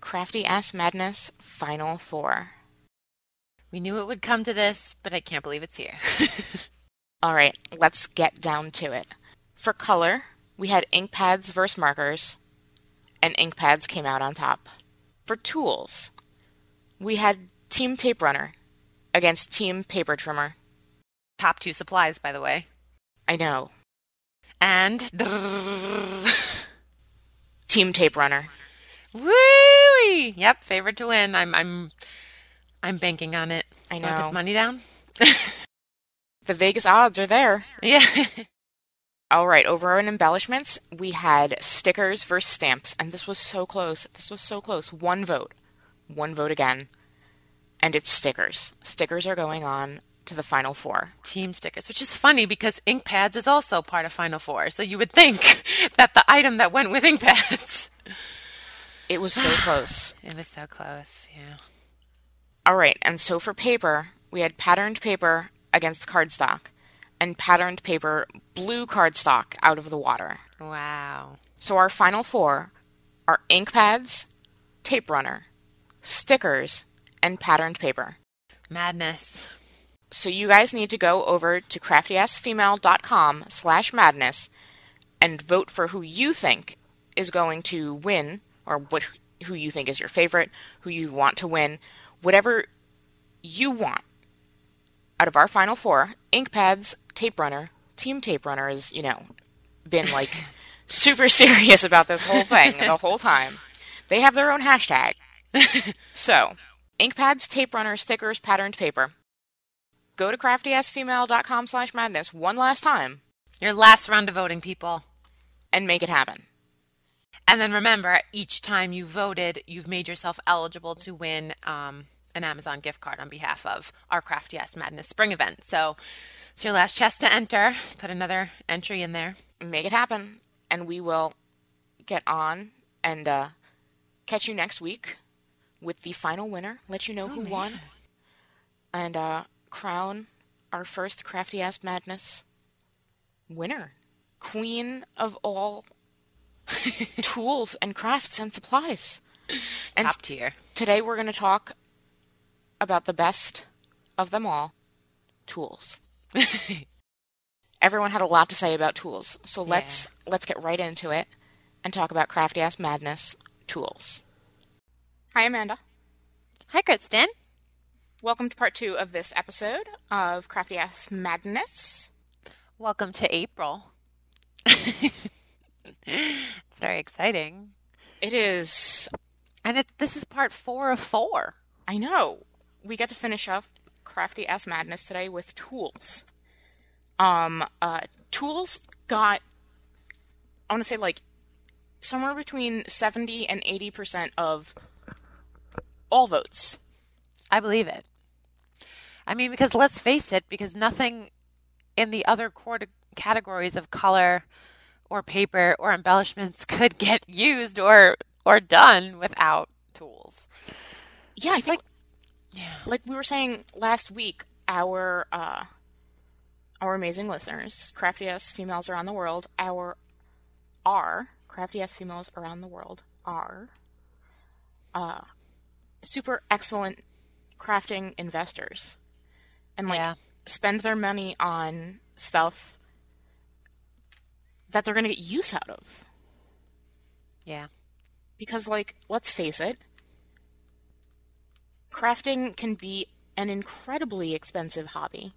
Crafty Ass Madness Final Four. We knew it would come to this, but I can't believe it's here. All right, let's get down to it. For color, we had ink pads versus markers, and ink pads came out on top. For tools, we had Team Tape Runner against Team Paper Trimmer. Top two supplies, by the way. I know. And Team Tape Runner. Woo! Yep, favorite to win. I'm I'm I'm banking on it. I know. Put money down. the Vegas odds are there. Yeah. All right, over on embellishments, we had stickers versus stamps, and this was so close. This was so close. One vote. One vote again. And it's stickers. Stickers are going on to the final four. Team stickers, which is funny because ink pads is also part of final four. So you would think that the item that went with ink pads it was so close. it was so close, yeah. All right, and so for paper, we had patterned paper against cardstock, and patterned paper blew cardstock out of the water. Wow. So our final four are ink pads, tape runner, stickers, and patterned paper. Madness. So you guys need to go over to craftyfemale.com slash madness and vote for who you think is going to win or what who you think is your favorite, who you want to win, whatever you want. Out of our final four, ink pads, tape runner, team tape runner has, you know, been like super serious about this whole thing the whole time. They have their own hashtag. so, ink pads, tape runner, stickers, patterned paper. Go to craftyassfemale.com slash madness one last time. Your last round of voting, people. And make it happen. And then remember, each time you voted, you've made yourself eligible to win um, an Amazon gift card on behalf of our Crafty Ass Madness spring event. So it's your last chance to enter. Put another entry in there. Make it happen. And we will get on and uh, catch you next week with the final winner. Let you know oh, who man. won. And uh, crown our first Crafty Ass Madness winner. Queen of all tools and crafts and supplies. And Top tier. Today we're going to talk about the best of them all tools. Everyone had a lot to say about tools, so let's yeah. let's get right into it and talk about crafty ass madness tools. Hi Amanda. Hi Kristen. Welcome to part two of this episode of Crafty Ass Madness. Welcome to April. it's very exciting. It is. And it, this is part four of four. I know. We get to finish off Crafty Ass Madness today with tools. Um, uh, tools got, I want to say like somewhere between 70 and 80% of all votes. I believe it. I mean, because let's face it, because nothing in the other categories of color, or paper or embellishments could get used or or done without tools. Yeah, I think like, yeah. Like we were saying last week, our uh our amazing listeners, crafty ass females around the world, our are crafty ass females around the world are uh super excellent crafting investors and like yeah. spend their money on stuff that they're going to get use out of. Yeah. Because, like, let's face it, crafting can be an incredibly expensive hobby.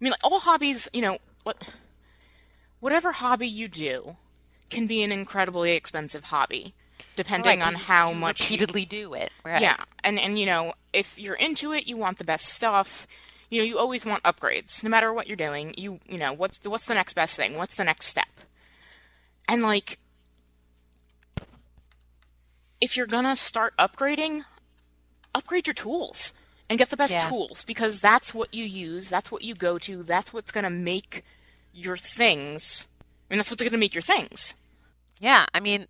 I mean, like, all hobbies, you know, what, whatever hobby you do can be an incredibly expensive hobby, depending right, on how much repeatedly you, do it. Right. Yeah, and and you know, if you're into it, you want the best stuff you know, you always want upgrades. No matter what you're doing, you you know, what's the, what's the next best thing? What's the next step? And like if you're gonna start upgrading, upgrade your tools and get the best Yeah. tools because that's what you use, that's what you go to, that's what's gonna make your things. I mean, that's what's gonna make your things. Yeah, I mean,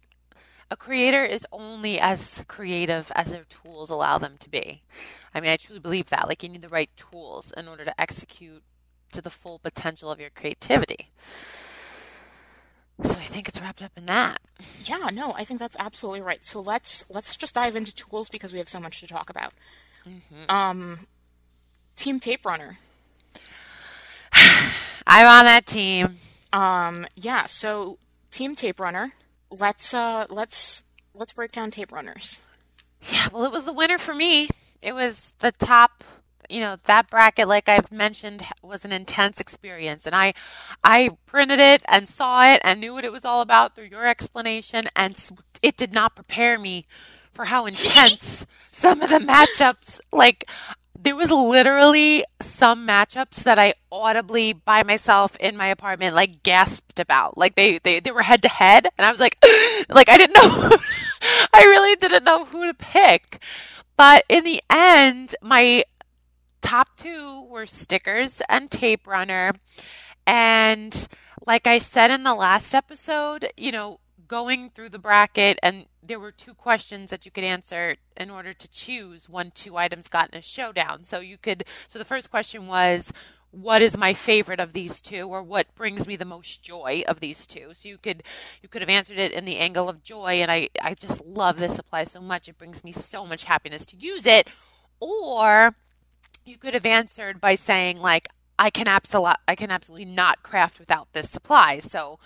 a creator is only as creative as their tools allow them to be. I mean, I truly believe that. Like, you need the right tools in order to execute to the full potential of your creativity. So I think it's wrapped up in that. Yeah, no, I think that's absolutely right. So let's let's just dive into tools because we have so much to talk about. Um, Team Tape Runner. I'm on that team. Um, yeah, so Team Tape Runner. Let's uh let's let's break down tape runners. Yeah, well, it was the winner for me. It was the top, you know, that bracket, like I've mentioned, was an intense experience. And I, I printed it and saw it and knew what it was all about through your explanation. And it did not prepare me for how intense some of the matchups, like, there was literally some matchups that I audibly by myself in my apartment like gasped about. Like they they, they were head to head and I was like like I didn't know I really didn't know who to pick. But in the end, my top two were stickers and tape runner. And like I said in the last episode, you know, going through the bracket and there were two questions that you could answer in order to choose when two items got in a showdown. So you could so the first question was what is my favorite of these two or what brings me the most joy of these two so you could you could have answered it in the angle of joy and i i just love this supply so much it brings me so much happiness to use it or you could have answered by saying like I can absolutely I can absolutely not craft without this supply. So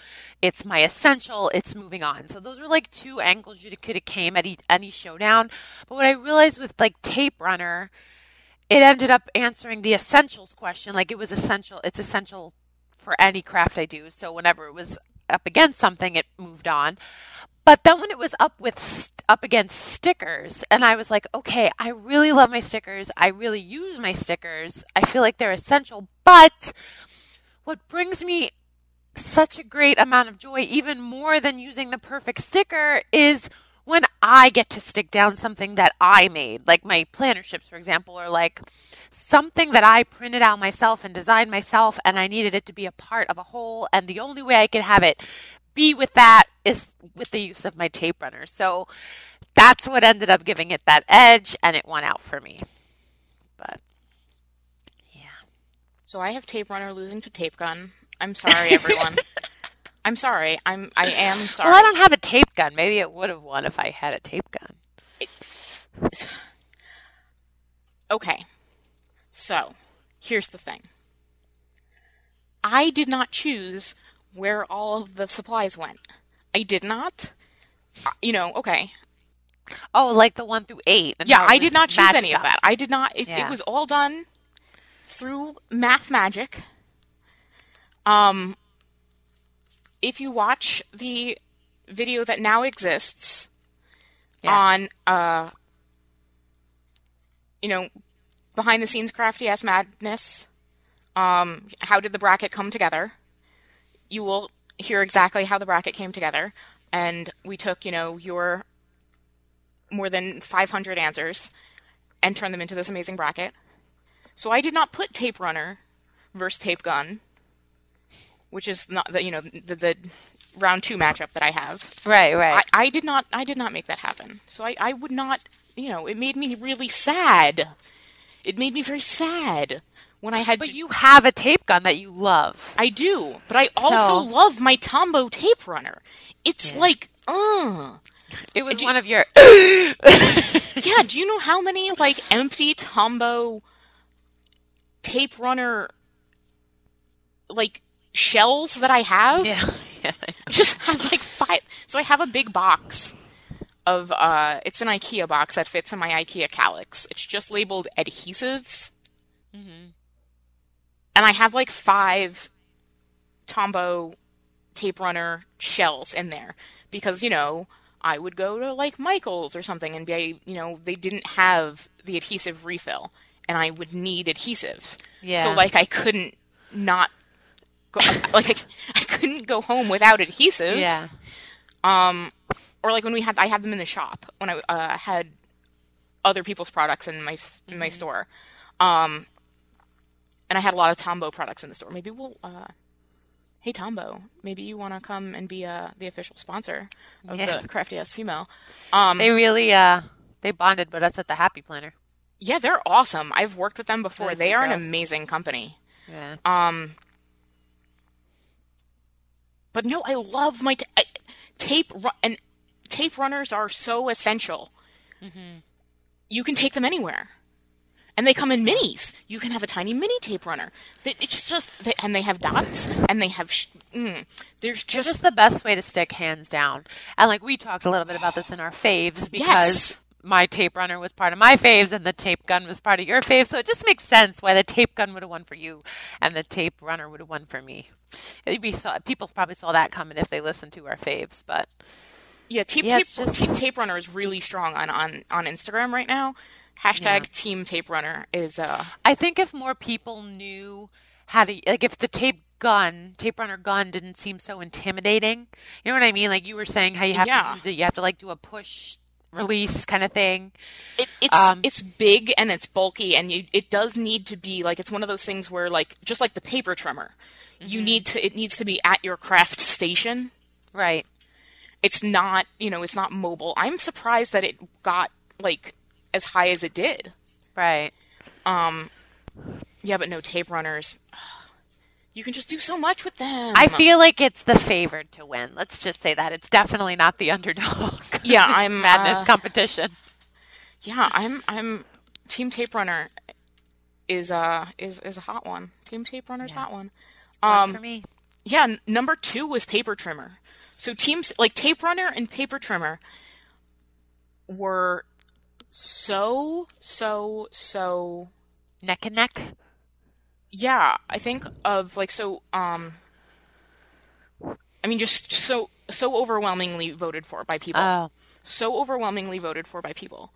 it's my essential, it's moving on. So those were like two angles you could have came at any showdown. But what I realized with like Tape Runner, it ended up answering the essentials question. Like it was essential, it's essential for any craft I do. So whenever it was up against something, it moved on. But then when it was up with up against stickers, and I was like, okay, I really love my stickers. I really use my stickers. I feel like they're essential. But what brings me such a great amount of joy, even more than using the perfect sticker, is when I get to stick down something that I made, like my planner ships, for example, or like something that I printed out myself and designed myself, and I needed it to be a part of a whole. And the only way I could have it be with that is with the use of my tape runner. So that's what ended up giving it that edge, and it won out for me. But yeah. So I have Tape Runner losing to Tape Gun. I'm sorry, everyone. I'm sorry. I'm I am sorry. Well, I don't have a tape gun. Maybe it would have won if I had a tape gun. Okay. So, here's the thing. I did not choose where all of the supplies went. I did not. Uh, You know, okay. Oh, like the one through eight. Yeah, I did not choose any of that. I did not. It, Yeah. it was all done through Math Magic. Um, if you watch the video that now exists Yeah. on, uh, you know, behind the scenes crafty ass madness, um, how did the bracket come together? You will hear exactly how the bracket came together. And we took, you know, your more than 500 answers and turned them into this amazing bracket. So I did not put Tape Runner versus Tape Gun, which is not the you know the, the round two matchup that I have. Right, right. I, I did not I did not make that happen. So I, I would not you know it made me really sad. It made me very sad when I had but to. you have a tape gun that you love. I do, but I also So- love my Tombow Tape Runner. It's Yeah. like, uh It was do- one of your. yeah. Do you know how many like empty Tombow Tape Runner like shells that I have? yeah. yeah. just have like five. So I have a big box of uh, it's an IKEA box that fits in my IKEA Kallax. It's just labeled adhesives, and I have like five Tombow tape runner shells in there because you know I would go to like Michaels or something and be you know they didn't have the adhesive refill and I would need adhesive. Yeah. So like I couldn't not go like I, I couldn't go home without adhesive. Yeah. Um or like when we had I had them in the shop when I uh, had other people's products in my in my store. Um, and I had a lot of Tombow products in the store. Maybe we'll uh, hey Tombow, maybe you want to come and be uh, the official sponsor of Yeah. the Crafty Ass Female. Um, They really uh they bonded with us at the Happy Planner. yeah, they're awesome. I've worked with them before. They are an amazing company. Yeah. Um, but no, I love my t- I, tape and tape runners are so essential. You can take them anywhere, and they come in minis. You can have a tiny mini tape runner. It's just, they, and they have dots, and they have. Sh- mm, there's just, just the best way to stick hands down. And like we talked a little bit about this in our faves because Yes. my tape runner was part of my faves and the tape gun was part of your faves. So it just makes sense why the tape gun would have won for you and the tape runner would have won for me. We saw people probably saw that coming if they listened to our faves, but yeah. Tape Yeah, tape just- Tape Runner is really strong on on on Instagram right now. Hashtag Yeah. Team Tape Runner is uh I think if more people knew how to like if the tape gun, tape runner gun didn't seem so intimidating. You know what I mean? Like you were saying how you have Yeah. to use it, you have to like do a push release kind of thing. It, it's Um, it's big and it's bulky and you, it does need to be like it's one of those things where like just like the paper trimmer, Mm-hmm. you need to it needs to be at your craft station. Right. It's not you know it's not mobile. I'm surprised that it got like as high as it did. Right. Um, Yeah, but no tape runners. You can just do so much with them. I feel like it's the favored to win. Let's just say that. It's definitely not the underdog. Yeah, I'm, madness uh, competition. yeah, I'm I'm Team Tape Runner is uh is is a hot one. Team Tape Runner's hot one. Um, for me. Yeah, n- number two was paper trimmer. So teams like tape runner and paper trimmer were so so so Neck and neck. yeah. I think of like so um. I mean, just so so overwhelmingly voted for by people. Oh. so overwhelmingly voted for by people.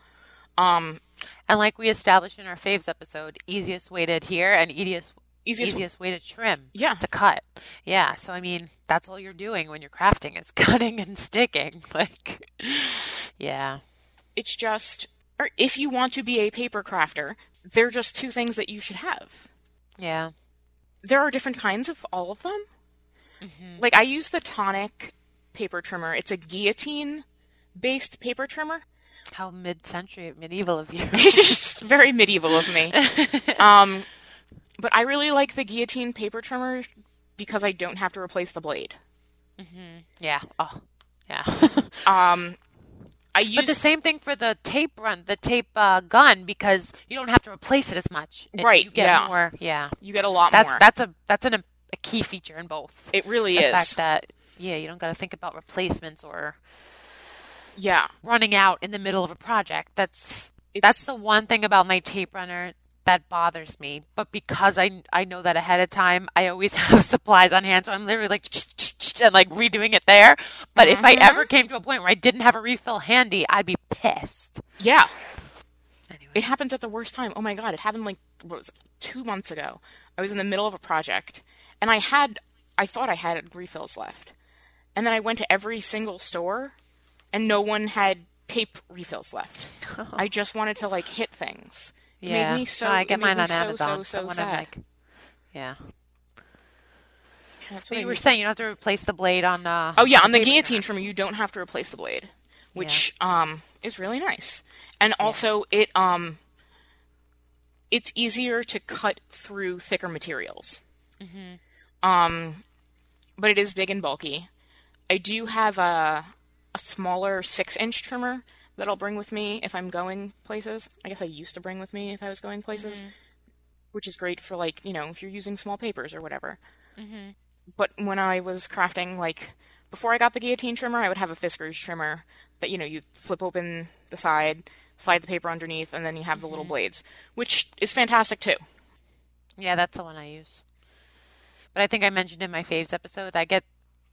Um, And like we established in our faves episode, easiest way to adhere and easiest Easiest- easiest, way to trim. Yeah. To cut. Yeah. So I mean, that's all you're doing when you're crafting is cutting and sticking. Like Yeah. it's just, if you want to be a paper crafter, they're just two things that you should have. Yeah. there are different kinds of all of them. Like I use the tonic paper trimmer. It's a guillotine based paper trimmer. How mid century medieval of you. It's just very medieval of me. Um, but I really like the guillotine paper trimmer because I don't have to replace the blade. yeah. Oh. Yeah. Um, I But the same thing for the tape run, the tape uh, gun, because you don't have to replace it as much. It- Right, You get yeah. more. Yeah. you get a lot That's more. that's a that's an, a key feature in both. it really the is. The fact that yeah, you don't got to think about replacements or yeah, running out in the middle of a project. That's It's- that's the one thing about my tape runner that bothers me. But because I I know that ahead of time, I always have supplies on hand, so I'm literally like and like redoing it there. But if I ever mm-hmm. came to a point where I didn't have a refill handy, I'd be pissed. yeah. Anyway. It happens at the worst time. Oh my god, it happened like what was it, two months ago. I was in the middle of a project and I had I thought I had refills left. And then I went to every single store and no one had tape refills left. I just wanted to like hit things. It Yeah, made me so no, I get mine on so, Amazon. So, so, when sad. I'm like, yeah. That's But what you were saying you don't have to replace the blade on. Uh, Oh yeah, on the paper guillotine trimmer you don't have to replace the blade, which um is really nice. And also it um it's easier to cut through thicker materials. Um but it is big and bulky. I do have a a smaller 6-inch trimmer that I'll bring with me if I'm going places. I guess I used to bring with me if I was going places, mm-hmm. which is great for like, you know, if you're using small papers or whatever mm-hmm. but when I was crafting, like before I got the guillotine trimmer, I would have a Fiskars trimmer that you know you flip open the side, slide the paper underneath, and then you have the little mm-hmm. blades, which is fantastic too. Yeah, that's the one I use. But I think I mentioned in my faves episode, I get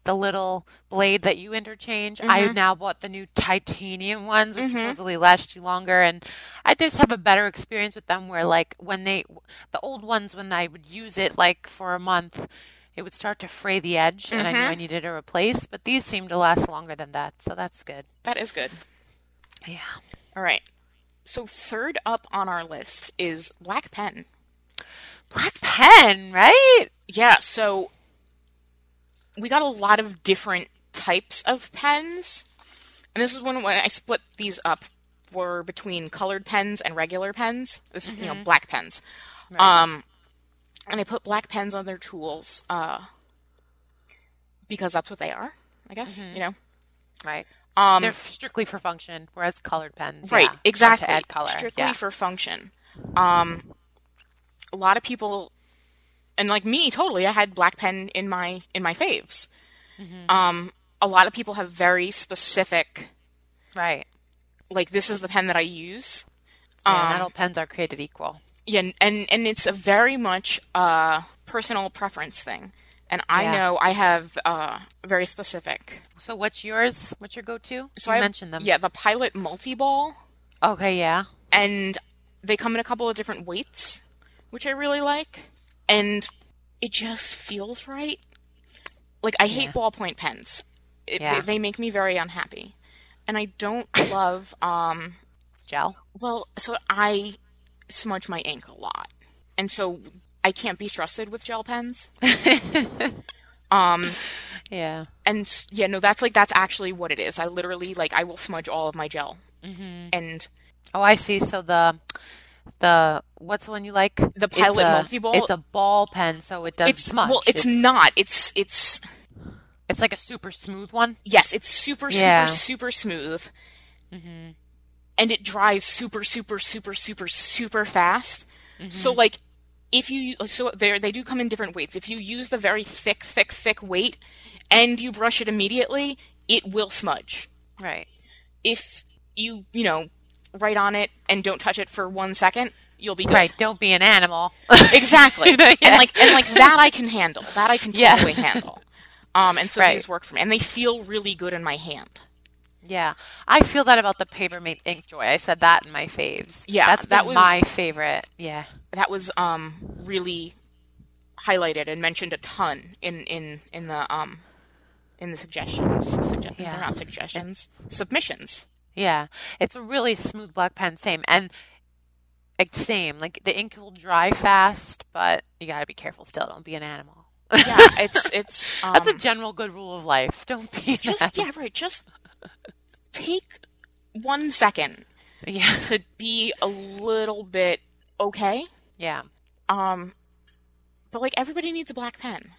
the little blade that you interchange. I mm-hmm. now bought the new titanium ones, which mm-hmm. supposedly last you longer, and I just have a better experience with them. Where like when they, the old ones, when I would use it like for a month, it would start to fray the edge, and I knew mm-hmm. I needed to replace. But these seem to last longer than that, so that's good. That is good. Yeah. All right. So third up on our list is black pen. Black pen, right? Yeah, so we got a lot of different types of pens. And this is when when I split these up were between colored pens and regular pens. This is, you know, black pens. Um and I put black pens on their tools uh because that's what they are, I guess, you know. Right. Um They're strictly for function, whereas colored pens, right, yeah, exactly. to add color. Strictly yeah. for function. Um a lot of people and like me totally i had black pen in my in my faves Mm-hmm. um a lot of people have very specific right. like this is the pen that i use Yeah, Um, not all pens are created equal. yeah and- and it's a very much uh personal preference thing and i Yeah. know i have uh very specific So what's yours? What's your go-to? so you i mentioned them. yeah the pilot multi-ball Okay. Yeah. and they come in a couple of different weights, which I really like, and it just feels right. Like I hate Yeah. ballpoint pens; it, Yeah. they, they make me very unhappy, and I don't love. Um, Gel. well, so I smudge my ink a lot, and so I can't be trusted with gel pens. um, Yeah. and yeah, no, that's like that's actually what it is. I literally like I will smudge all of my gel, mm-hmm. and Oh, I see. So the the what's the one you like? The It's Pilot multi-ball? It's a ball pen, so it does it's smudge. well, it's, not. It's it's it's like a super smooth one. Yes, it's super, Yeah. super, super smooth. Mm-hmm. And it dries super, super, super, super, super fast. So, mm-hmm. like, if you, so there, they do come in different weights. If you use the very thick, thick, thick weight and you brush it immediately, it will smudge. Right. If you, you know, write on it and don't touch it for one second, you'll be good. Right. Don't be an animal. Exactly. Yeah. And like, and like that I can handle. That I can Yeah. totally handle. Um, and so Right. these work for me. And they feel really good in my hand. yeah. I feel that about the Papermate Ink Joy. I said that in my faves. Yeah, That's that was- my favorite. Yeah. that was um really highlighted and mentioned a ton in in in the um in the suggestions suggestions Yeah. they're not suggestions submissions Yeah, it's a really smooth black pen. Same and like, same. Like the ink will dry fast, but you got to be careful. Still, don't be an animal. yeah it's it's um, That's a general good rule of life. Don't be just animal. yeah right just take one second Yeah, to be a little bit okay yeah, um but like everybody needs a black pen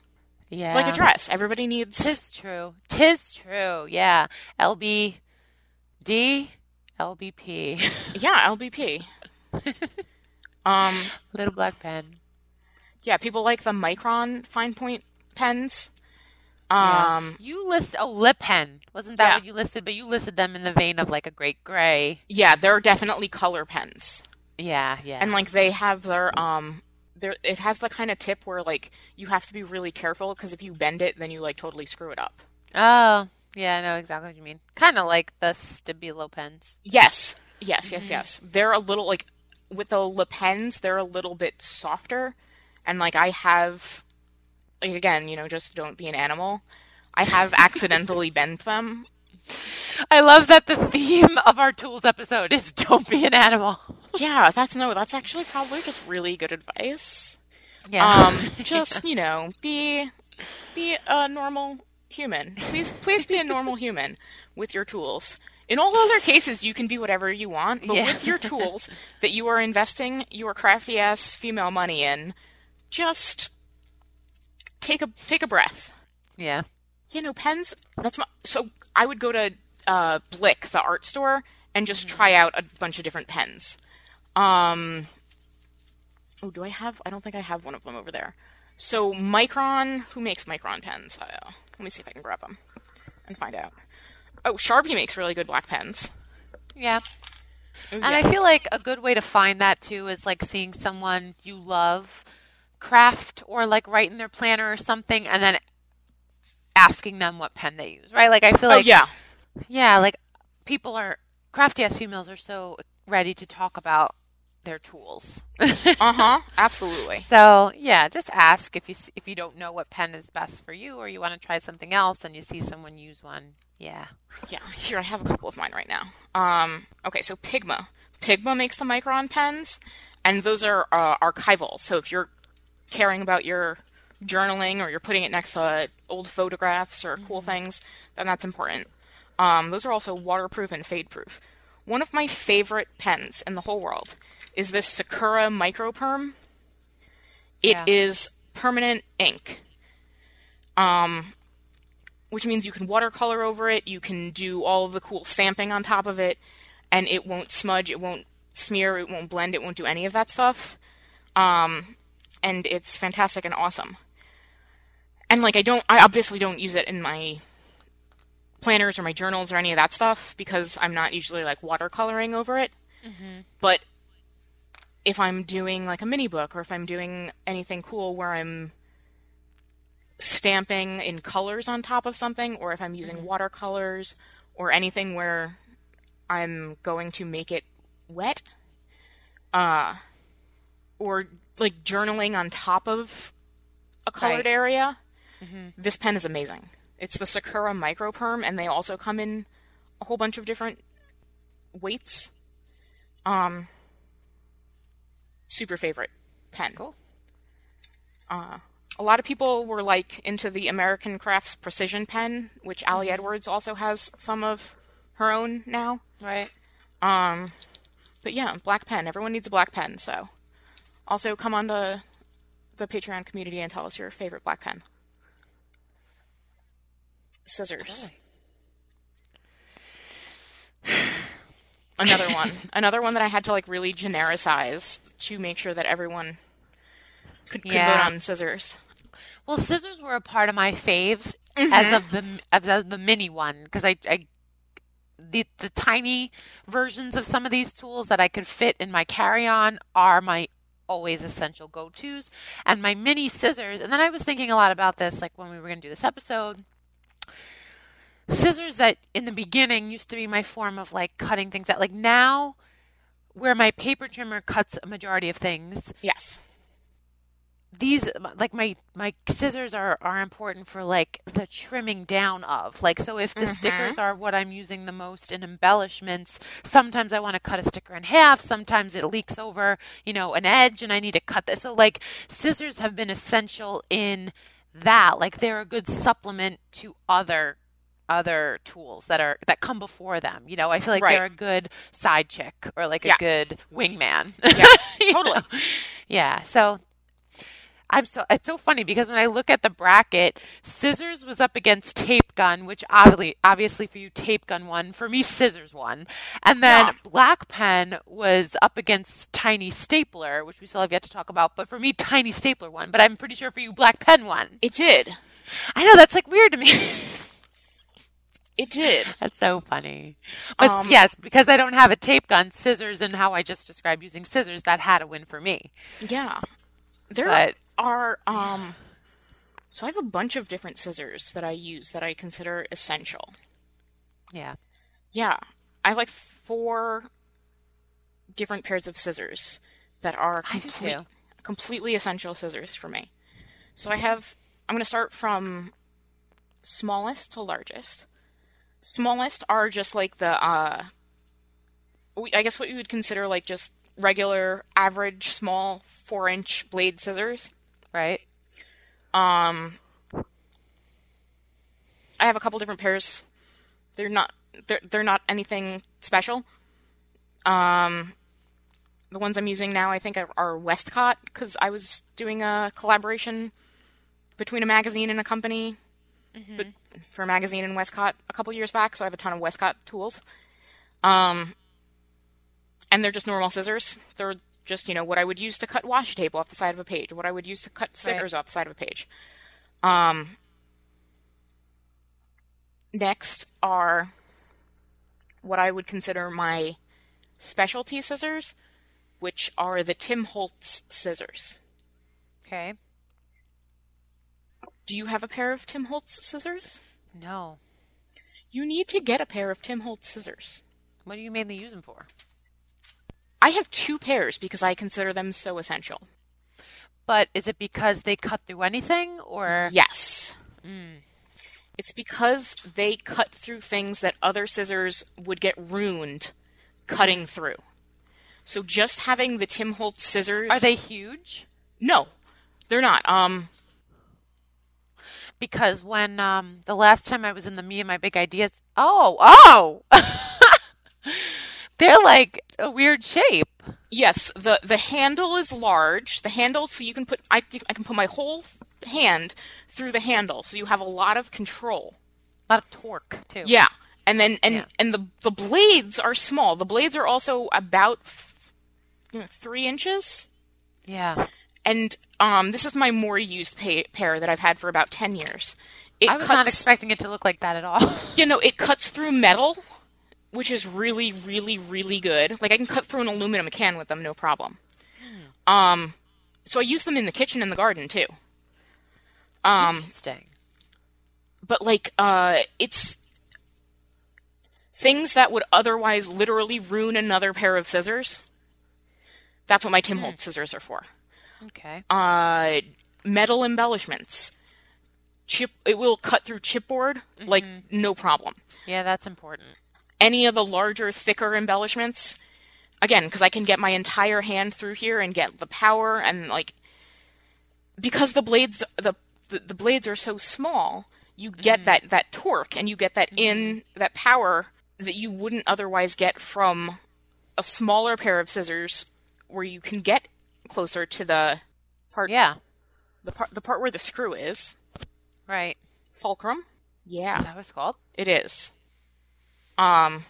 yeah. like a dress everybody needs Tis true. Tis true. Yeah. LBD, LBP. yeah lbp um Little black pen. yeah people like the micron fine point pens Yeah. um you list oh Le Pen wasn't that Yeah. what you listed? But you listed them in the vein of like a great gray. Yeah, they're definitely color pens. Yeah, yeah. And like they have their um there it has the kind of tip where like you have to be really careful because if you bend it then you like totally screw it up. oh, yeah, I know exactly what you mean. Kind of like the Stabilo pens. Yes. Yes, yes, yes. They're a little like with the Le Pens, they're a little bit softer and like I have like again, you know, just don't be an animal. I have accidentally bent them. I love that the theme of our tools episode is don't be an animal. Yeah, that's no, that's actually probably just really good advice. Yeah. Um, just you know, be be a normal human. Please, please be a normal human with your tools. In all other cases, you can be whatever you want, but Yeah. with your tools that you are investing your crafty ass female money in, just take a take a breath. yeah. You know, pens. That's my. So I would go to uh, Blick, the art store, and just try out a bunch of different pens. Um. Oh, do I have? I don't think I have one of them over there. So Micron, who makes Micron pens? Uh, let me see if I can grab them and find out. Oh, Sharpie makes really good black pens. Yeah. Oh, And I feel like a good way to find that too is like seeing someone you love craft or like write in their planner or something and then asking them what pen they use, right? Like I feel oh like yeah, yeah, like people are crafty ass females are so ready to talk about their tools. uh huh. Absolutely. So yeah, just ask if you if you don't know what pen is best for you, or you want to try something else, and you see someone use one. Yeah. Yeah. Here, I have a couple of mine right now. Um. Okay. So Pigma. Pigma makes the Micron pens, and those are uh, archival. So if you're caring about your journaling or you're putting it next to old photographs or cool things, then that's important. Um, those are also waterproof and fade proof. One of my favorite pens in the whole world is this Sakura Microperm. It is Yeah. permanent ink. Um, which means you can watercolor over it, you can do all of the cool stamping on top of it, and it won't smudge, it won't smear, it won't blend, it won't do any of that stuff. Um, and it's fantastic and awesome. And like I don't I obviously don't use it in my planners or my journals or any of that stuff because I'm not usually like watercoloring over it. But if I'm doing like a mini book or if I'm doing anything cool where I'm stamping in colors on top of something or if I'm using watercolors or anything where I'm going to make it wet uh or like journaling on top of a colored Right. area this pen is amazing. It's the sakura microperm and they also come in a whole bunch of different weights. Um super favorite pen Cool. uh, a lot of people were like into the American Crafts Precision pen, which Ali Edwards also has some of her own now. Right. Um, but yeah, black pen. Everyone needs a black pen. So, also come on to the Patreon community and tell us your favorite black pen. Scissors. Another one. Another one that I had to like really genericize to make sure that everyone could, could vote on scissors. Well, scissors were a part of my faves mm-hmm. as of the as of the mini one because I, I the the tiny versions of some of these tools that I could fit in my carry on are my always essential go tos, and my mini scissors. And then I was thinking a lot about this, like when we were going to do this episode. Scissors that in the beginning used to be my form of like cutting things out. Like now, where my paper trimmer cuts a majority of things, Yes. these like my my scissors are are important for like the trimming down of like so if the mm-hmm. stickers are what i'm using the most in embellishments sometimes i want to cut a sticker in half sometimes it leaks over you know an edge and i need to cut this so like scissors have been essential in that like they're a good supplement to other other tools that are that come before them you know i feel like Right. they're a good side chick or like Yeah. a good wingman Yeah, totally. know? yeah so I'm so it's so funny because when I look at the bracket, scissors was up against tape gun, which obviously obviously for you tape gun won. For me, scissors won. And then Yeah. black pen was up against tiny stapler, which we still have yet to talk about. But for me, tiny stapler won. But I'm pretty sure for you, black pen won. It did. I know that's like weird to me. It did. that's so funny. But Um, yes, because I don't have a tape gun, scissors, and how I just described using scissors, that had a win for me. Yeah. There But- are um so I have a bunch of different scissors that I use that I consider essential. Yeah. Yeah. I have like four different pairs of scissors that are complete, completely essential scissors for me. So I have I'm going to start from smallest to largest. Smallest are just like the uh I guess what you would consider like just regular average small 4-inch blade scissors. Right. Um, I have a couple different pairs. They're not they're they're not anything special. Um, the ones I'm using now, I think, are, are Westcott because I was doing a collaboration between a magazine and a company, but for a magazine in Westcott a couple years back. So I have a ton of Westcott tools. Um, and they're just normal scissors. They're just you know what I would use to cut washi tape off the side of a page, what I would use to cut stickers off the side of a page. Um, next are what I would consider my specialty scissors, which are the Tim Holtz scissors. Okay. Do you have a pair of Tim Holtz scissors? No. You need to get a pair of Tim Holtz scissors. What do you mainly use them for? I have two pairs because I consider them so essential. But is it because they cut through anything or Yes. It's because they cut through things that other scissors would get ruined cutting through. So just having the Tim Holtz scissors are they huge? No. They're not. Um Because when um the last time I was in the Me and My Big Ideas Oh, oh. They're like a weird shape. yes, the the handle is large. The handle so you can put I I can put my whole hand through the handle so you have a lot of control. A lot of torque too. Yeah, and then and Yeah. and the the blades are small. The blades are also about f- you know, three inches. Yeah. And um, this is my more used pa- pair that I've had for about ten years. It I was cuts, not expecting it to look like that at all. you know, it cuts through metal, which is really, really, really good. Like I can cut through an aluminum can with them, no problem. Um, so I use them in the kitchen and the garden too. Um, Interesting. but like uh it's things that would otherwise literally ruin another pair of scissors that's what my tim holtz scissors are for Okay. uh metal embellishments. Chip it will cut through chipboard mm-hmm. like no problem. Yeah, that's important. any of the larger thicker embellishments again because i can get my entire hand through here and get the power and like because the blades the the, the blades are so small you get mm-hmm. that that torque and you get that in mm-hmm. that power that you wouldn't otherwise get from a smaller pair of scissors where you can get closer to the part Yeah. the part the part where the screw is Right. fulcrum yeah Is that what it's called? it is um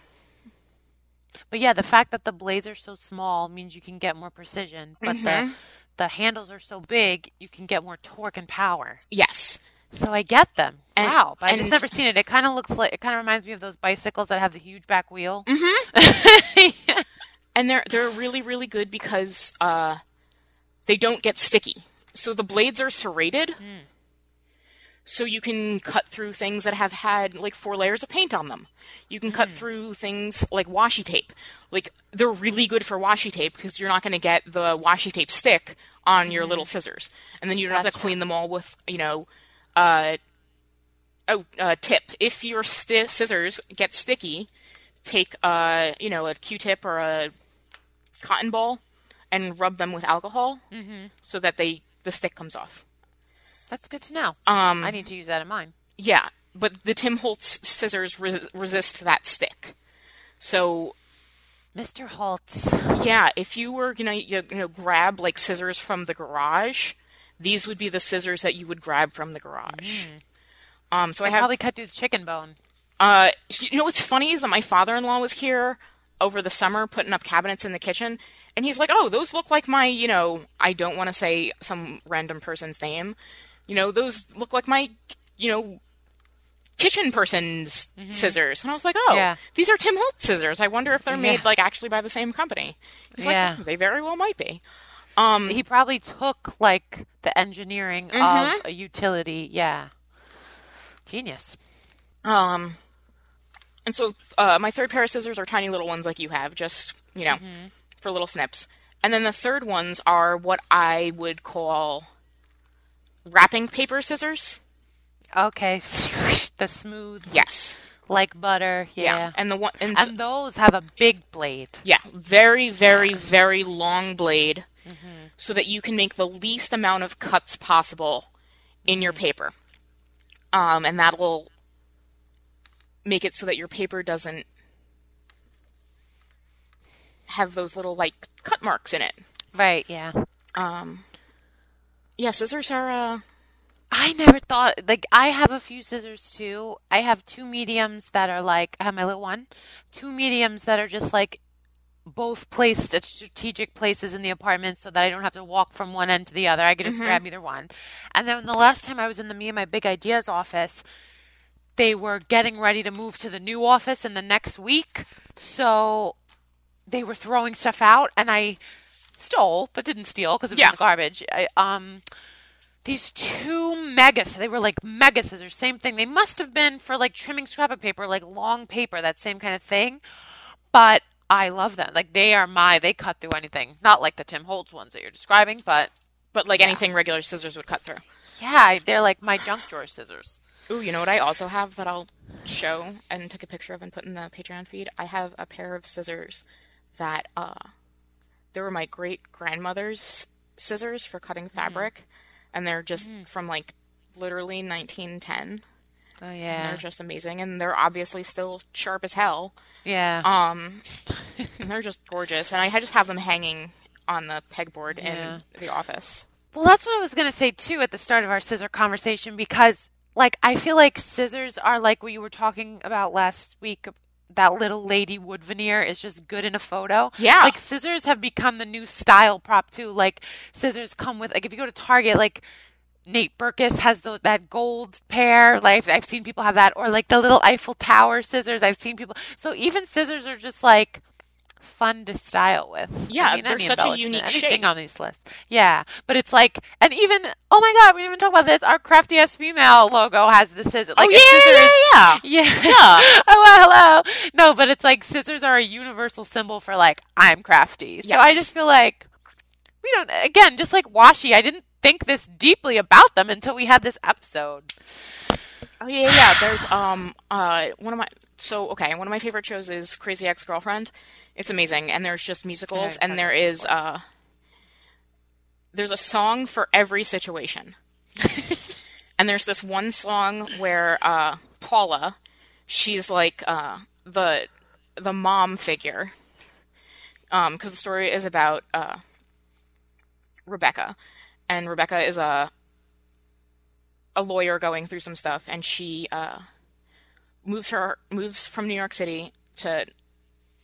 But yeah, the fact that the blades are so small means you can get more precision, but Mm-hmm. the the handles are so big, you can get more torque and power. yes So I get them. And- wow, but I just never seen it. It kind of looks like it kind of reminds me of those bicycles that have the huge back wheel. Mm-hmm. and they're they're really really good because uh, they don't get sticky. So the blades are serrated, so you can cut through things that have had like four layers of paint on them. You can cut through things like washi tape. Like they're really good for washi tape because you're not going to get the washi tape stick on your little scissors, and then you don't have to clean them all with you know. Uh, oh, uh, tip: if your sti- scissors get sticky, take uh you know a q-tip or a cotton ball and rub them with alcohol so that they the stick comes off That's good to know. um I need to use that in mine. yeah but the tim holtz scissors res- resist that stick so Mr. Holtz. yeah if you were gonna you know grab like scissors from the garage these would be the scissors that you would grab from the garage um so i I have probably cut through the chicken bone. Uh, you know what's funny is that my father-in-law was here over the summer putting up cabinets in the kitchen, and he's like, "Oh, those look like my, you know, I don't want to say some random person's name, you know, those look like my, you know, kitchen person's scissors." And I was like, "Oh, Mm-hmm. Yeah. these are Tim Holtz scissors. I wonder if they're made Yeah. like actually by the same company." He's Yeah. like, "They very well might be." Um, He probably took like the engineering Mm-hmm. of a utility. Yeah. Genius. Um, and so uh, my third pair of scissors are tiny little ones like you have, just you know, for little snips. And then the third ones are what I would call wrapping paper scissors. Okay. the smooth, Yes. like butter. Yeah. Yeah. And the one and, And those have a big blade. yeah, very very very long blade, so that you can make the least amount of cuts possible in your paper. Um, and that'll make it so that your paper doesn't have those little like cut marks in it. Right. Yeah. Um, yeah, scissors are. Uh, I never thought like I have a few scissors too. I have two mediums that are like I have my little one, two mediums that are just like both placed at strategic places in the apartment so that I don't have to walk from one end to the other. I can just grab either one. And then the last time I was in the me and my big ideas office, they were getting ready to move to the new office in the next week. So they were throwing stuff out and I stole but didn't steal because it was Yeah. in the garbage. I, um these two mega they were like mega scissors same thing they must have been for like trimming scrapbook paper like long paper that same kind of thing but I love them. Like they are my they cut through anything. Not like the Tim Holtz ones that you're describing, but But like Yeah. anything regular scissors would cut through. yeah, they're like my junk drawer scissors. Ooh, you know what I also have that I'll show and take a picture of and put in the Patreon feed? I have a pair of scissors that uh they were my great grandmother's scissors for cutting fabric and they're just from like literally 1910 Oh and yeah. they're just amazing and they're obviously still sharp as hell Yeah. um and they're just gorgeous and I just have them hanging on the pegboard Yeah. in the office Well, that's what I was going to say too at the start of our scissor conversation because, like, I feel like scissors are like what you were talking about last week. That little lady wood veneer is just good in a photo. Yeah. Like, scissors have become the new style prop too. Like, scissors come with, like, if you go to Target, like, Nate Berkus has the, that gold pair. Like, I've seen people have that. Or, like, the little Eiffel Tower scissors. I've seen people. So, even scissors are just, like, fun to style with. Yeah, I mean, they're such a unique anything shape. on these lists. Yeah, but it's like, and even oh my god, we didn't even talk about this. Our crafty ass female logo has the scissors. Like oh yeah, scissors. yeah, yeah, Yeah. Yeah. oh well, hello. No, but it's like scissors are a universal symbol for like I'm crafty. So I just feel like we don't. Again, just like washi, I didn't think this deeply about them until we had this episode. Oh yeah, yeah, yeah. There's um uh one of my so okay one of my favorite shows is Crazy Ex Girlfriend. It's amazing, and there's just musicals, and there is uh there's a song for every situation. and there's this one song where uh Paula, she's like uh the the mom figure. Um, because the story is about uh Rebecca, and Rebecca is a a lawyer going through some stuff, and she uh, moves her moves from New York City to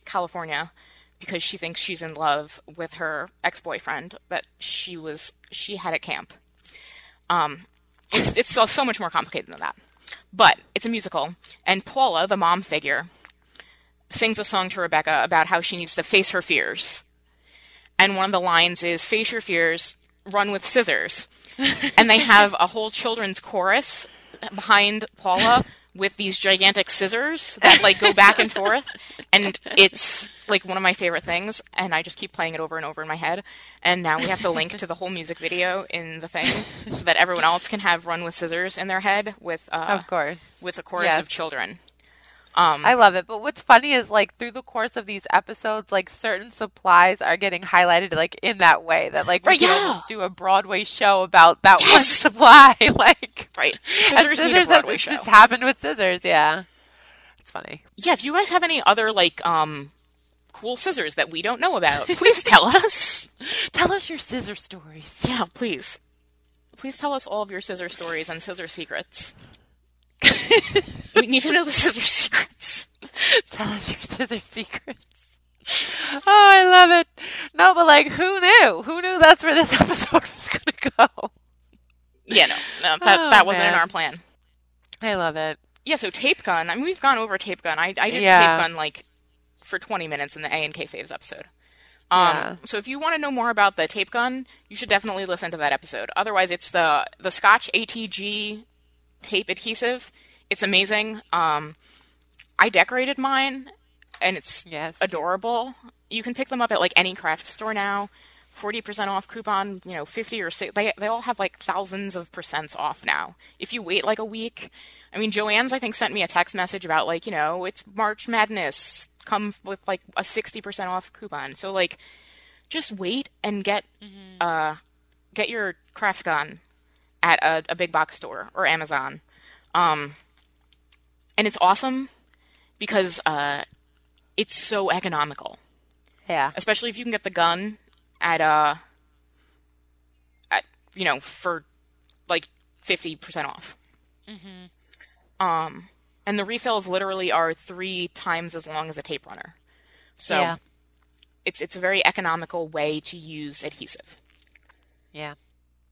California because she thinks she's in love with her ex boyfriend that she was she had at camp. Um, it's it's so, so much more complicated than that, but it's a musical, and Paula, the mom figure, sings a song to Rebecca about how she needs to face her fears, and one of the lines is "Face your fears, run with scissors." and they have a whole children's chorus behind Paula with these gigantic scissors that like go back and forth and it's like one of my favorite things and I just keep playing it over and over in my head and now we have to link to the whole music video in the thing so that everyone else can have run with scissors in their head with uh Of course. with a chorus Yes. of children um I love it. But what's funny is like through the course of these episodes, like certain supplies are getting highlighted like in that way that like we Right, yeah. almost do a Broadway show about that one supply. like right scissors, scissors Broadway show just happened with scissors, yeah. It's funny. yeah if you guys have any other like um cool scissors that we don't know about please tell us Tell us your scissor stories. Yeah, please. Please tell us all of your scissor stories and scissor secrets. We need to know the scissor secrets. Tell us your scissor secrets. Oh, I love it. No, but like, who knew? Who knew that's where this episode was going to go? Yeah, no, no that, Oh, that wasn't in our plan. I love it. Yeah, so Tape Gun. I mean, we've gone over Tape Gun. I, I did Yeah. Tape Gun like for 20 minutes in the A and K Faves episode. Um, Yeah. So if you want to know more about the Tape Gun, you should definitely listen to that episode. Otherwise, it's the the Scotch ATG tape adhesive. It's amazing. Um, I decorated mine, and it's Yes. adorable. You can pick them up at like any craft store now. Forty percent off coupon, you know, fifty or six. They they all have like thousands of percents off now. If you wait like a week, I mean, Joann's I think sent me a text message about like you know it's March Madness. Come with like a sixty percent off coupon. So like, just wait and get uh get your craft gun at a, a big box store or Amazon. Um, and it's awesome because uh, it's so economical Yeah. especially if you can get the gun at uh at you know for like 50% off Mhm. um and the refills literally are three times as long as a tape runner so Yeah. it's it's a very economical way to use adhesive Yeah.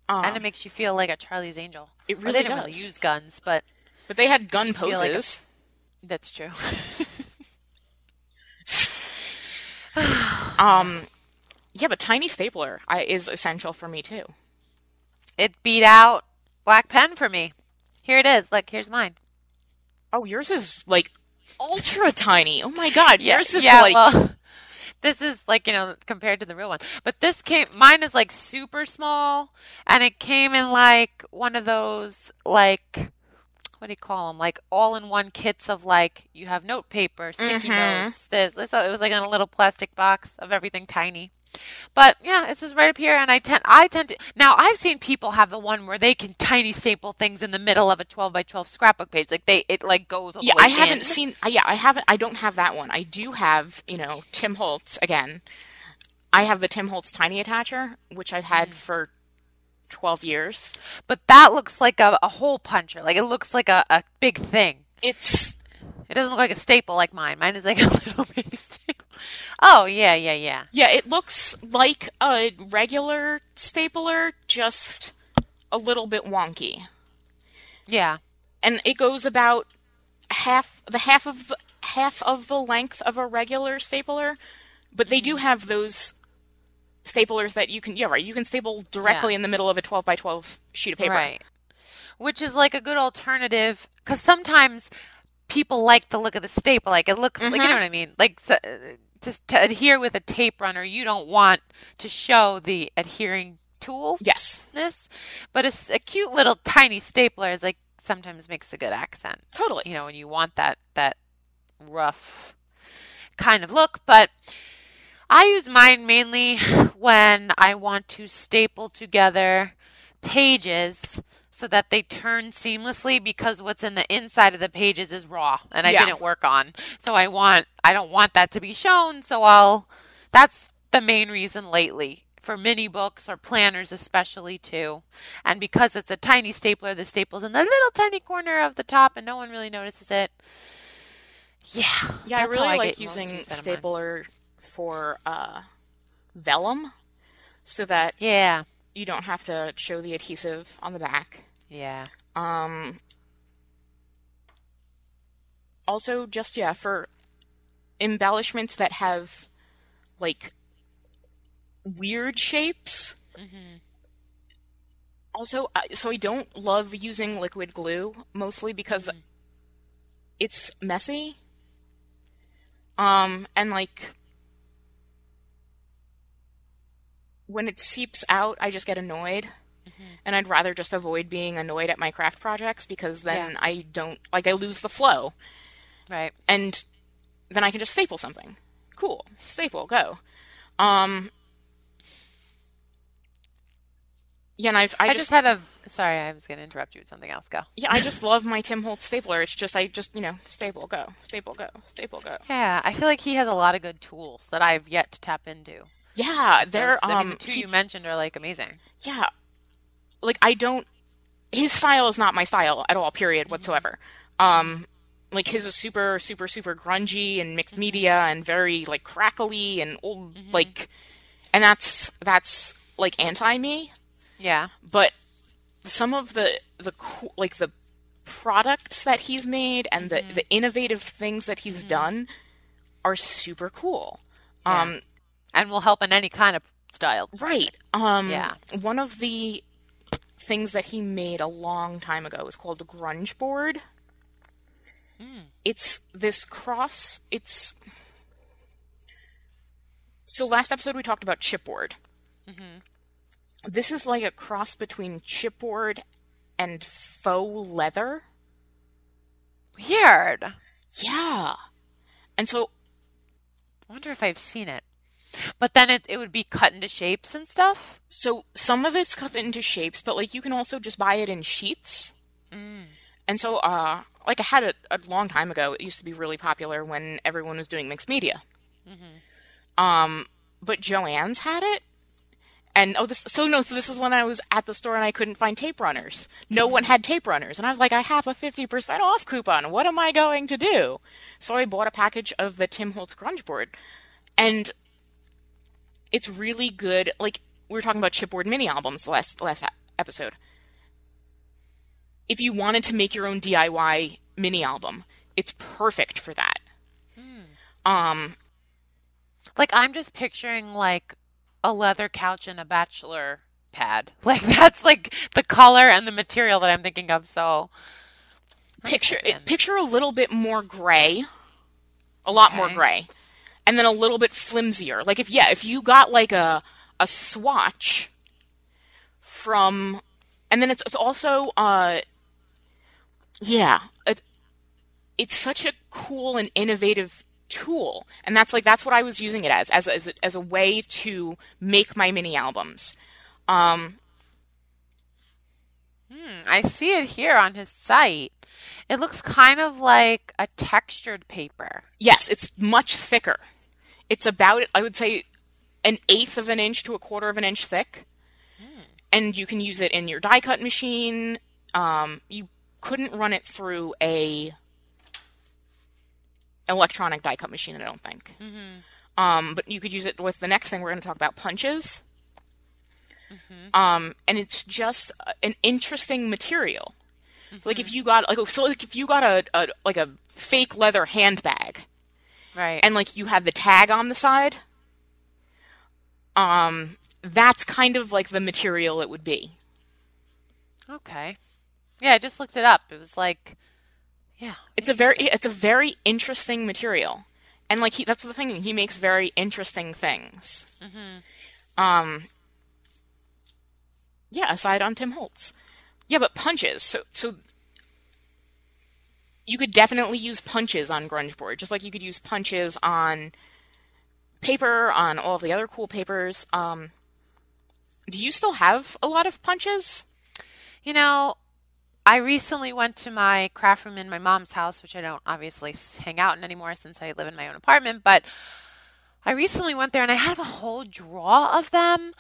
Um, and it makes you feel like a Charlie's Angel. It Or really they didn't really use guns, but but they had gun you feel like a- poses that's true. um yeah but tiny stapler I, is essential for me too it beat out Black Pen for me. Here it is. Look, here's mine. oh yours is like ultra tiny oh my god yours is yeah, like well, this is like you know compared to the real one. But this came mine is like super small and it came in like one of those like what do you call them like all in one kits of like you have note paper sticky Mhm. notes this this so it was like in a little plastic box of everything tiny but yeah it's just right up here and i tend i tend to now i've seen people have the one where they can tiny staple things in the middle of a 12 by 12 scrapbook page like they it like goes Yeah, I haven't seen. Yeah, I haven't. I don't have that one. I do have, you know, Tim Holtz again. I have the Tim Holtz tiny attacher, which I've had mm. for twelve years. But that looks like a, a hole puncher. Like it looks like a, a big thing. It's It doesn't look like a staple like mine. Mine is like a little baby staple. Oh yeah, yeah, yeah. yeah, it looks like a regular stapler, just a little bit wonky, Yeah. and it goes about half the half of the, half of the length of a regular stapler. But they do mm-hmm. have those staplers that you can yeah right you can staple directly Yeah. in the middle of a 12 by 12 sheet of paper Right. Which is like a good alternative because sometimes people like the look of the staple. Like it looks like you know mm-hmm. what I mean. Like so, just to adhere with a tape runner, you don't want to show the adhering tool. yes This, but a cute little tiny stapler is like sometimes makes a good accent. totally you know, when you want that that rough kind of look. But I use mine mainly when I want to staple together pages so that they turn seamlessly because what's in the inside of the pages is raw and I Yeah. didn't work on. So I want I don't want that to be shown, so I'll that's the main reason lately for mini books or planners especially too. And because it's a tiny stapler, the staple's in the little tiny corner of the top and no one really notices it. Yeah. Yeah, I really like get using use out of mine. stapler for uh, vellum so that Yeah. You don't have to show the adhesive on the back. Yeah. Um, also, just yeah, for embellishments that have like weird shapes. Also, I- so I don't love using liquid glue mostly because it's messy. Um, and like when it seeps out, I just get annoyed. And I'd rather just avoid being annoyed at my craft projects because then Yeah. I don't like I lose the flow. Right. And then I can just staple something. Cool. Staple, go. Um Yeah, and I've I, I, just, just had a sorry, I was going to interrupt you with something else. Go. yeah, I just love my Tim Holtz stapler. It's just I just, you know, staple go, staple go, staple go. Yeah, I feel like he has a lot of good tools that I've yet to tap into. Yeah, they're Those- I mean, um the two he- you mentioned are like amazing. yeah. Like I don't his style is not my style at all, period whatsoever. Um like his is super super super grungy and mixed media and very like crackly and old like and that's that's like anti me. Yeah. but some of the the co- like the products that he's made and the the innovative things that he's done are super cool. Um And will help in any kind of style. right. Um Yeah. one of the things that he made a long time ago is called grunge board. It's this cross it's so last episode we talked about chipboard. Mhm. This is like a cross between chipboard and faux leather. Weird. Yeah. And so I wonder if I've seen it. But then it, it would be cut into shapes and stuff. so some of it's cut into shapes, but like you can also just buy it in sheets. And so uh like I had it a long time ago. It used to be really popular when everyone was doing mixed media. Um but Joann's had it. And oh this so no, so this was when I was at the store and I couldn't find tape runners. No one had tape runners. And I was like, I have a fifty percent off coupon. What am I going to do? So I bought a package of the Tim Holtz grunge board. And it's really good. Like we were talking about chipboard mini albums last last episode. If you wanted to make your own DIY mini album, it's perfect for that. Um, Like I'm just picturing like a leather couch and a bachelor pad. Like that's like the color and the material that I'm thinking of. So picture thinking. picture a little bit more gray, a lot more gray, and then a little bit flimsier. Like if yeah, if you got like a a swatch from, and then it's it's also uh, yeah, it, it's such a cool and innovative tool, and that's like that's what I was using it as as as a, as a way to make my mini albums. Um, Hmm, I see it here on his site. It looks kind of like a textured paper. yes, it's much thicker. It's about I would say an eighth of an inch to a quarter of an inch thick, and you can use it in your die cut machine. Um, you couldn't run it through a electronic die cut machine, I don't think. Um, but you could use it with the next thing we're going to talk about punches. Um, and it's just an interesting material. Like if you got like so like if you got a, a like a fake leather handbag Right. and like you have the tag on the side, um, that's kind of like the material it would be. okay. Yeah, I just looked it up. It was like, yeah. It's a very it's a very interesting material, and like he that's the thing he makes very interesting things. Um, yeah. Aside on Tim Holtz, yeah, but punches. So so you could definitely use punches on grunge board, just like you could use punches on paper on all of the other cool papers. Um, do you still have a lot of punches? You know, I recently went to my craft room in my mom's house, which I don't obviously hang out in anymore since I live in my own apartment, but I recently went there and I have a whole drawer of them,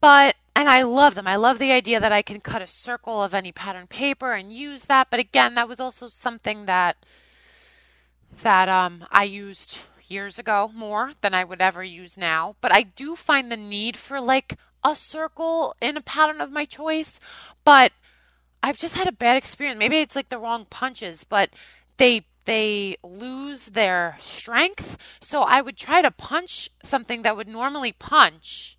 but and I love them. I love the idea that I can cut a circle of any pattern paper and use that, but again, that was also something that that um I used years ago more than I would ever use now, but I do find the need for like a circle in a pattern of my choice, but I've just had a bad experience. Maybe it's like the wrong punches, but they they lose their strength. So I would try to punch something that would normally punch.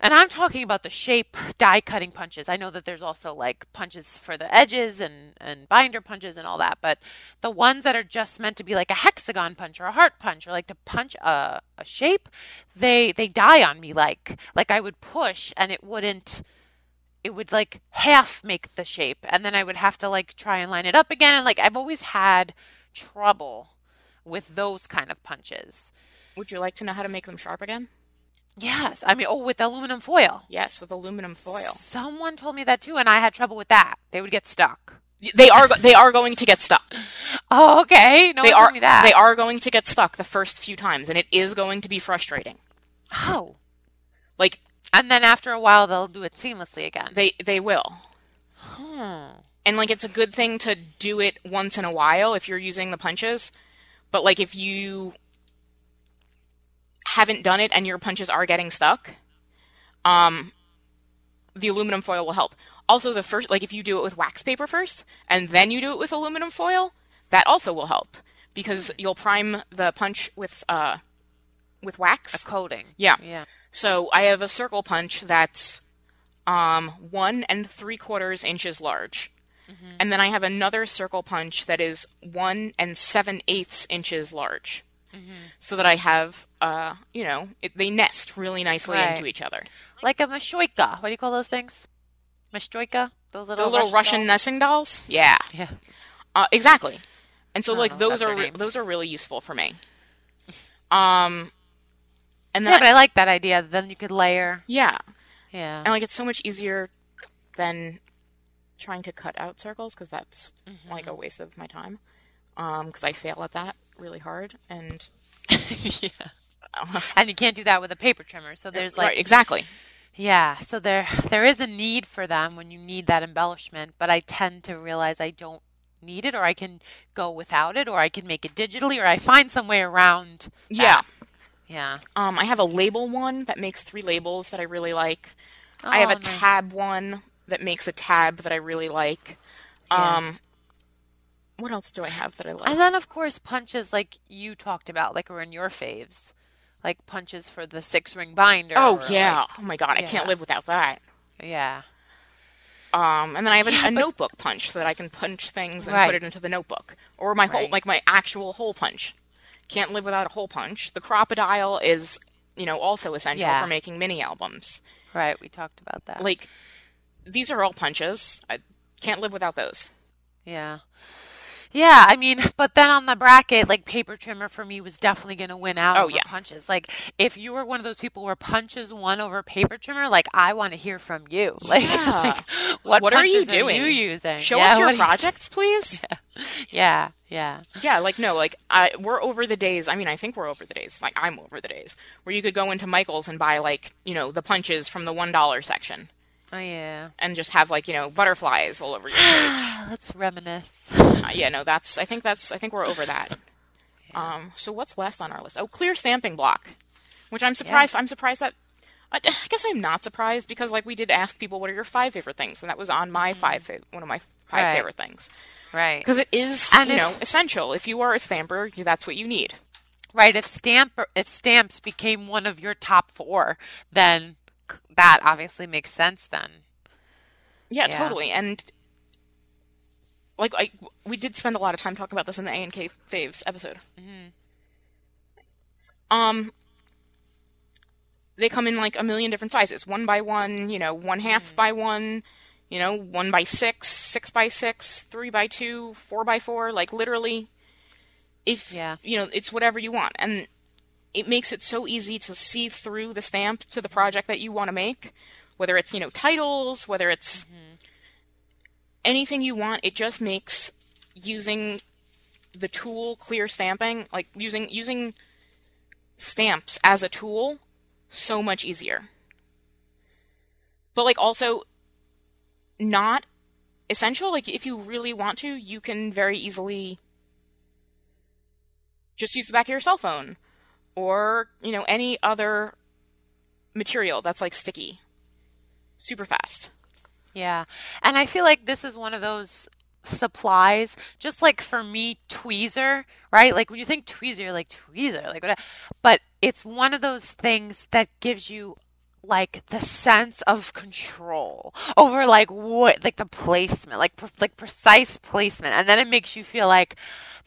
And I'm talking about the shape die cutting punches. I know that there's also like punches for the edges and, and binder punches and all that, but the ones that are just meant to be like a hexagon punch or a heart punch or like to punch a, a shape, they they die on me like like I would push and it wouldn't it would like half make the shape and then I would have to like try and line it up again and like I've always had trouble with those kind of punches. Would you like to know how to make them sharp again? Yes, I mean oh with aluminum foil. Yes, with aluminum foil. Someone told me that too and I had trouble with that. They would get stuck. They are they are going to get stuck. Oh, okay. No they one are told me that. they are going to get stuck the first few times, and it is going to be frustrating. Oh. Like And then after a while they'll do it seamlessly again. they they will, Hmm. and like it's a good thing to do it once in a while if you're using the punches. But like if you haven't done it and your punches are getting stuck, um, the aluminum foil will help. Also, the first like if you do it with wax paper first and then you do it with aluminum foil, that also will help because you'll prime the punch with uh with wax. A coating. Yeah. Yeah. So I have a circle punch that's um, one and three quarters inches large. And then I have another circle punch that is one and seven eighths inches large. So that I have, uh, you know, it, they nest really nicely Right. into each other. Like a mashoika. What do you call those things? Mashoika? Those little, The little little Russian dolls? nesting dolls? Yeah. Yeah. Uh, exactly. And so, like, don't know if those are re- those are really useful for me. Um, and then Yeah, but I like that idea. Then you could layer. yeah, Yeah. and like it's so much easier than trying to cut out circles because that's Mm-hmm. like a waste of my time um because i fail at that really hard and yeah. And you can't do that with a paper trimmer. So there's like right exactly Yeah, so there there is a need for them when you need that embellishment, but I tend to realize I don't need it or I can go without it or I can make it digitally or I find some way around. yeah Yeah. um i have a label one that makes three labels that i really like i have Oh, a nice. tab one that makes a tab that i really like Yeah. um what else do i have that i like And then of course punches like you talked about like were in your faves. Like punches for the six ring binder. oh yeah like- oh my god i can't live without that yeah. Um, and then I have a, Yeah, a but- notebook punch so that I can punch things and Right. put it into the notebook, or my whole like my actual hole punch. can't live without a hole punch. The crocodile is, you know, also essential Yeah. for making mini albums. Right, we talked about that. Like, these are all punches. I can't live without those. Yeah. Yeah, I mean, but then on the bracket, like paper trimmer for me was definitely going to win out Oh, over yeah. punches. Like if you were one of those people where punches won over paper trimmer, like I want to hear from you. Like, Yeah. like, what, What are you doing? you using? Show Yeah, us your are you- projects, please. Yeah, yeah. Yeah, like no, like I, we're over the days. I mean, I think we're over the days. Like I'm over the days where you could go into Michael's and buy like you know the punches from the one dollar section Oh yeah. and just have like you know butterflies all over your page. Let's reminisce. uh, yeah, no, that's. I think that's. I think we're over that. Um. So what's last on our list? Oh, clear stamping block, which I'm surprised. I'm surprised that. I, I guess I'm not surprised because like we did ask people what are your five favorite things, and that was on my five fa- one of my five. Right. favorite things Right. because it is And you if- know essential. If you are a stamper, you, that's what you need. Right. If stamp if stamps became one of your top four, then that obviously makes sense. Then. Yeah, Yeah. totally. And like I, we did spend a lot of time talking about this in the A and K faves episode. Um, they come in like a million different sizes, one by one, you know, one half by one, you know, one by six, six by six, three by two, four by four, like literally. If Yeah. you know, it's whatever you want, and it makes it so easy to see through the stamp to the project that you want to make, whether it's you know titles, whether it's mm-hmm. anything you want. It just makes using the tool clear stamping, like using using stamps as a tool, so much easier. But like also not essential. Like if you really want to, you can very easily just use the back of your cell phone or, you know, any other material that's like sticky. Super fast. Yeah. And I feel like this is one of those supplies, just like for me, tweezer, right? Like when you think tweezer, you're like tweezer, like what? But it's one of those things that gives you like the sense of control over like what, like the placement, like pre- like precise placement, and then it makes you feel like.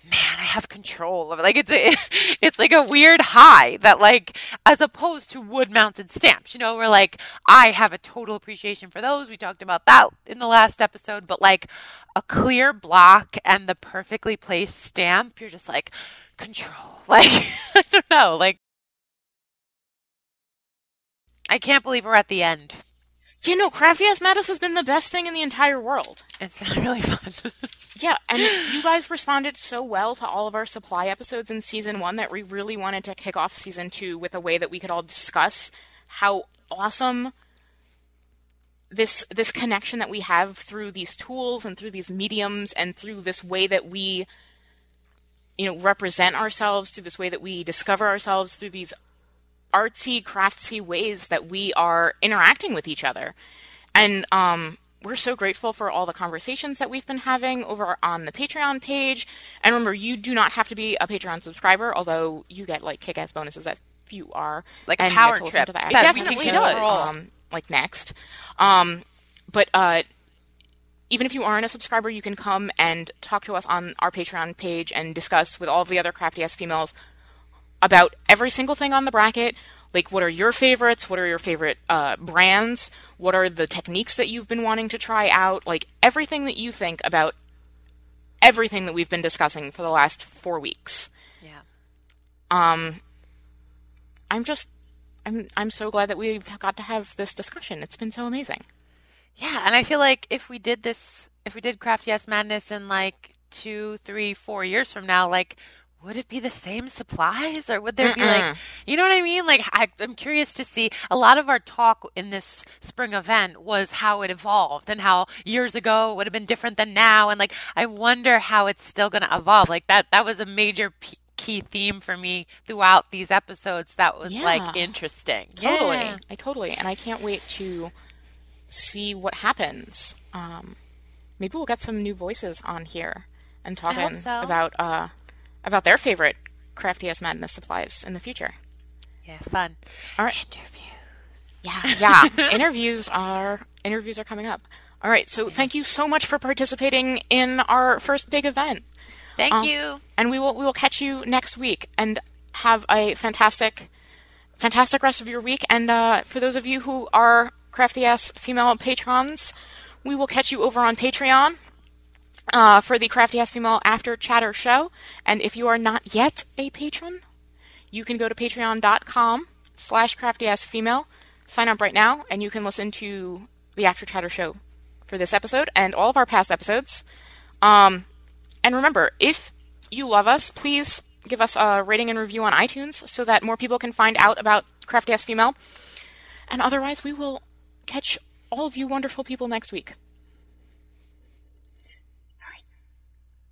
Man, I have control over like it's a, it's like a weird high that like as opposed to wood mounted stamps, you know, where like I have a total appreciation for those. We talked about that in the last episode, but like a clear block and the perfectly placed stamp, you're just like control. Like I don't know, like I can't believe we're at the end. You know, Crafty Ass Madness has been the best thing in the entire world. It's been really fun. Yeah, and you guys responded so well to all of our supply episodes in season one that we really wanted to kick off season two with a way that we could all discuss how awesome this this connection that we have through these tools and through these mediums and through this way that we you know represent ourselves through this way that we discover ourselves through these artsy craftsy ways that we are interacting with each other and um we're so grateful for all the conversations that we've been having over on the Patreon page. And remember, you do not have to be a Patreon subscriber, although you get like kick-ass bonuses if you are. Like a power trip to that. It definitely does. Um, like next, um, but uh, even if you aren't a subscriber, you can come and talk to us on our Patreon page and discuss with all of the other crafty ass females about every single thing on the bracket. Like, what are your favorites? What are your favorite uh, brands? What are the techniques that you've been wanting to try out? Like, everything that you think about everything that we've been discussing for the last four weeks. Yeah. Um, I'm just, I'm, I'm so glad that we've got to have this discussion. It's been so amazing. Yeah, and I feel like if we did this, if we did Crafty Ass Madness in like two, three, four years from now, like, would it be the same supplies or would there be like, you know what I mean? Like, I, I'm curious to see. A lot of our talk in this spring event was how it evolved and how years ago it would have been different than now. And like, I wonder how it's still going to evolve. Like, that, that was a major p- key theme for me throughout these episodes that was Yeah. like interesting. Totally. Yeah. I totally. And I can't wait to see what happens. Um, maybe we'll get some new voices on here and talking so. about uh, about their favorite crafty ass madness supplies in the future. Yeah, fun. All right. Interviews. Yeah, yeah. interviews are interviews are coming up. All right. So thank you so much for participating in our first big event. Thank Um, you. and we will we will catch you next week and have a fantastic fantastic rest of your week and uh, for those of you who are crafty ass female patrons we will catch you over on patreon uh, for the crafty ass female after chatter show and if you are not yet a patron you can go to patreon.com slash crafty ass female sign up right now and you can listen to the after chatter show for this episode and all of our past episodes um, and remember, if you love us, please give us a rating and review on iTunes so that more people can find out about Crafty Ass Female. And otherwise, we will catch all of you wonderful people next week.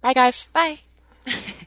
Bye, guys. Bye.